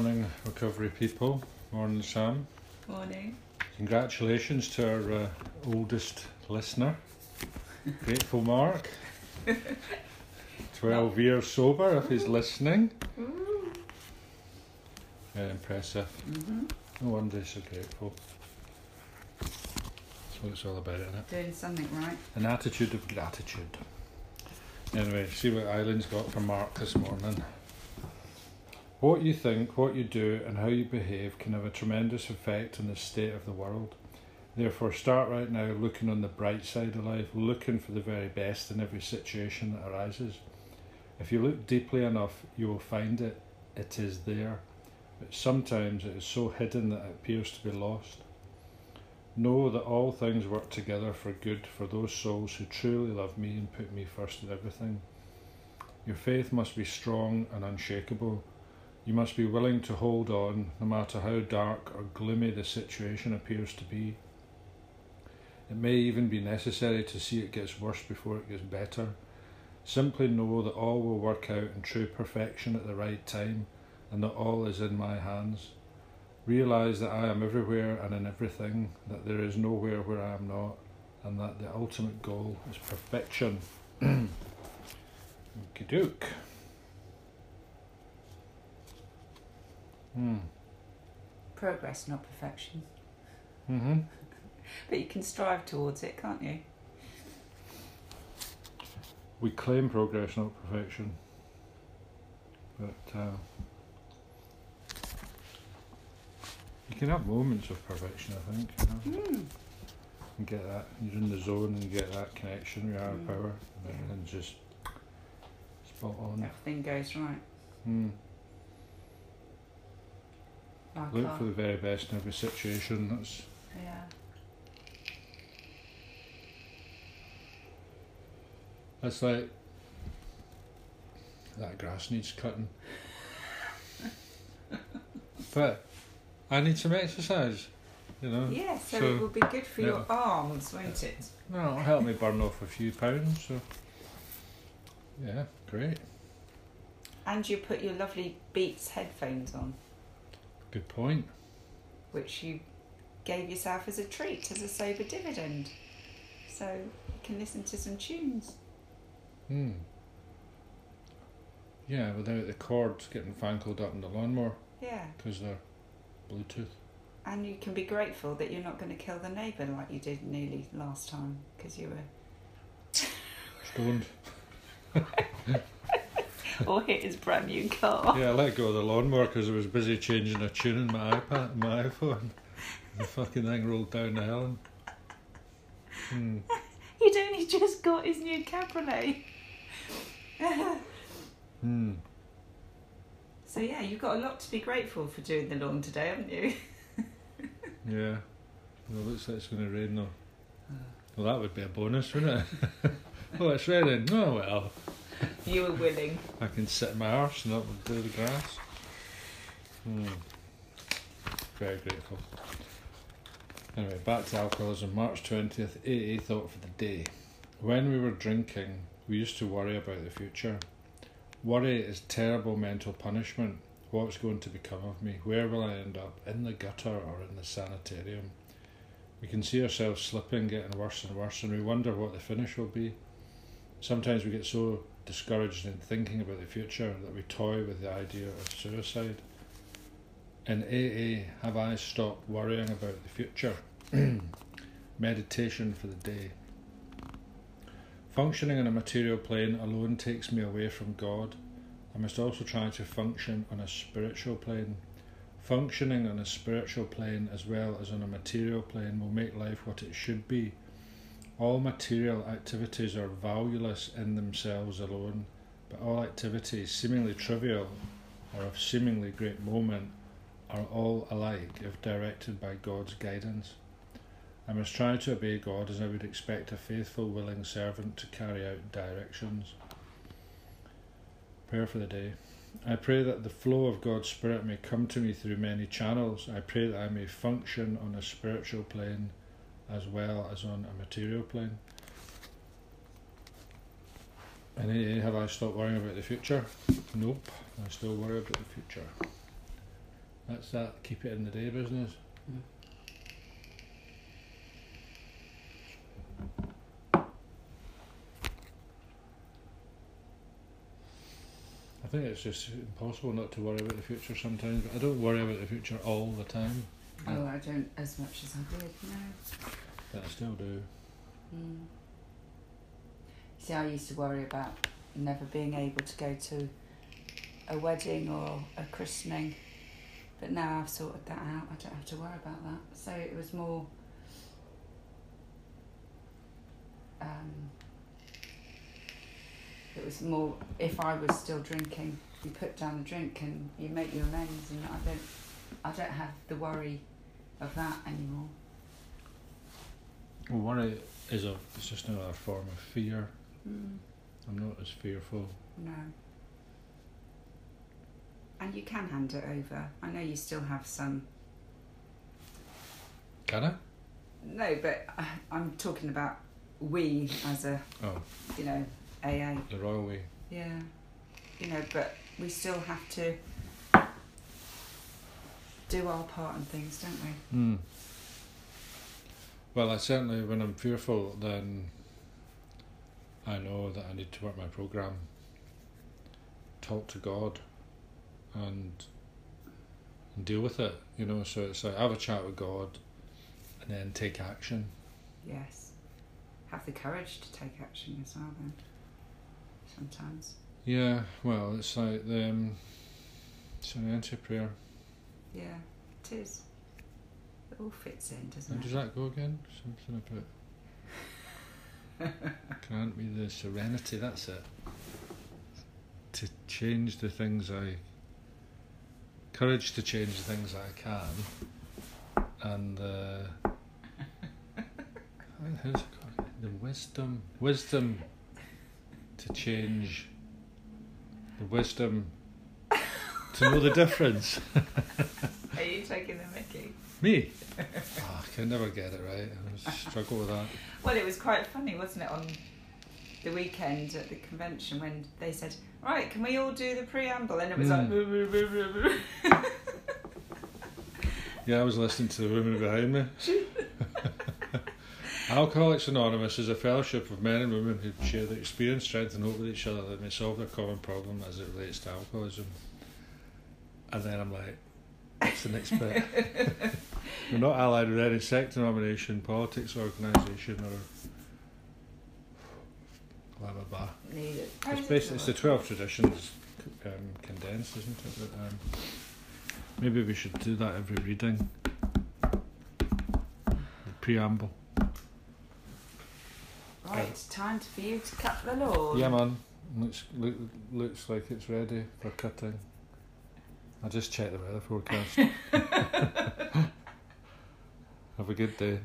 Morning, recovery people. Morning, Sam. Morning. Congratulations to our uh, oldest listener, Grateful Mark. 12 years sober, if he's listening. Very impressive. hmm No wonder he's so grateful. That's what it's all about, isn't it? Doing something right. An attitude of gratitude. Anyway, see what Eileen's got for Mark this morning. What you think, what you do, and how you behave can have a tremendous effect on the state of the world. Therefore, start right now looking on the bright side of life, looking for the very best in every situation that arises. If you look deeply enough, you will find it. It is there. But sometimes it is so hidden that it appears to be lost. Know that all things work together for good for those souls who truly love me and put me first in everything. Your faith must be strong and unshakable. You must be willing to hold on no matter how dark or gloomy the situation appears to be. It may even be necessary to see it gets worse before it gets better. Simply know that all will work out in true perfection at the right time and that all is in my hands. Realize that I am everywhere and in everything, that there is nowhere where I am not, and that the ultimate goal is perfection. Okie doke. Hmm. Progress, not perfection. Mm-hmm. But you can strive towards it, can't you? We claim progress, not perfection. But uh, you can have moments of perfection, I think. You know? Mm. and get that you're in the zone and you get that connection your higher Mm. power and everything's just spot on Everything goes right. mm. Look for the very best in every situation that's yeah. that's like that grass needs cutting. But I need some exercise you know? Yeah, so, So, it will be good for your arms, won't it? no, it'll help me burn off a few pounds so yeah great. And you put your lovely Beats headphones on, good point which you gave yourself as a treat, as a sober dividend. So you can listen to some tunes. Hmm. Yeah, without the cords getting fangled up in the lawnmower Yeah. because they're Bluetooth. And you can be grateful that you're not going to kill the neighbour like you did nearly last time because you were. Stoned. or hit his brand new car. yeah, I let go of the lawnmower because I was busy changing a tune in my iPad, my iPhone. The fucking thing rolled down the hill. And, hmm. He'd only just got his new Cabriolet. Hmm. so yeah, you've got a lot to be grateful for doing the lawn today, haven't you? Yeah. Well, looks like it's going to rain though. Well, that would be a bonus, wouldn't it? oh, it's raining. Oh well, You were willing. I can sit in my arse and not do the grass. Hmm. Very grateful. Anyway, back to alcoholism. March 20th, AA thought for the day. When we were drinking, we used to worry about the future. Worry is terrible mental punishment. What's going to become of me? Where will I end up? In the gutter or in the sanitarium? We can see ourselves slipping, getting worse and worse, and we wonder what the finish will be. Sometimes we get so discouraged in thinking about the future that we toy with the idea of suicide. In AA, have I stopped worrying about the future? Meditation for the day. Functioning on a material plane alone takes me away from God. I must also try to function on a spiritual plane. Functioning on a spiritual plane as well as on a material plane will make life what it should be. All material activities are valueless in themselves alone, but all activities, seemingly trivial or of seemingly great moment, are all alike if directed by God's guidance. I must try to obey God as I would expect a faithful, willing servant to carry out directions. Prayer for the day. I pray that the flow of God's Spirit may come to me through many channels. I pray that I may function on a spiritual plane as well as on a material plane. And eh, have I stopped worrying about the future? Nope, I still worry about the future. That's that. Keep it in the day business. Mm. I think it's just impossible not to worry about the future sometimes. But I don't worry about the future all the time. Oh, I don't as much as I did, no. But I still do. Mm. See, I used to worry about never being able to go to a wedding or a christening, but now I've sorted that out. I don't have to worry about that. So it was more. Um, it was more if I was still drinking, you put down the drink and you make your amends, and I don't, I don't have the worry of that anymore. Well, worry is a it's just another form of fear. Mm. I'm not as fearful. No. And you can hand it over. I know you still have some. Can I? No, but I, I'm talking about we as a, Oh, you know, AA. the royal way. Yeah. You know, but we still have to do our part in things, don't we? Hmm. Well, I certainly, when I'm fearful, then I know that I need to work my program, talk to God, and, and deal with it. You know, so it's like have a chat with God, and then take action. Yes. Have the courage to take action as well, then. Sometimes. Yeah, well, it's like the um, serenity prayer. Yeah, it is. It all fits in, doesn't How it? does that go again? Something about grant me the serenity. That's it. To change the things I, courage to change the things I can, and uh, how's it called? The wisdom, wisdom to change. The wisdom to know the difference. Are you taking the mickey? Me, oh, I can never get it right. I struggle with that. Well, it was quite funny, wasn't it, on the weekend at the convention when they said, "Right, can we all do the preamble?" And it was Mm. like, "Boo, boo, boo, boo, boo." Yeah, I was listening to the woman behind me. Alcoholics Anonymous is a fellowship of men and women who share their experience, strength, and hope with each other that may solve their common problem as it relates to alcoholism. And then I'm like, what's the next bit? We're not allied with any sect, denomination, politics, organisation, or blah blah blah. Needed. It's basically it's the twelve traditions um, condensed, isn't it? But, um, maybe we should do that every reading. The preamble. Right, it's time for you to cut the lawn. Yeah, man. Looks look, looks like it's ready for cutting. I just checked the weather forecast. Have a good day.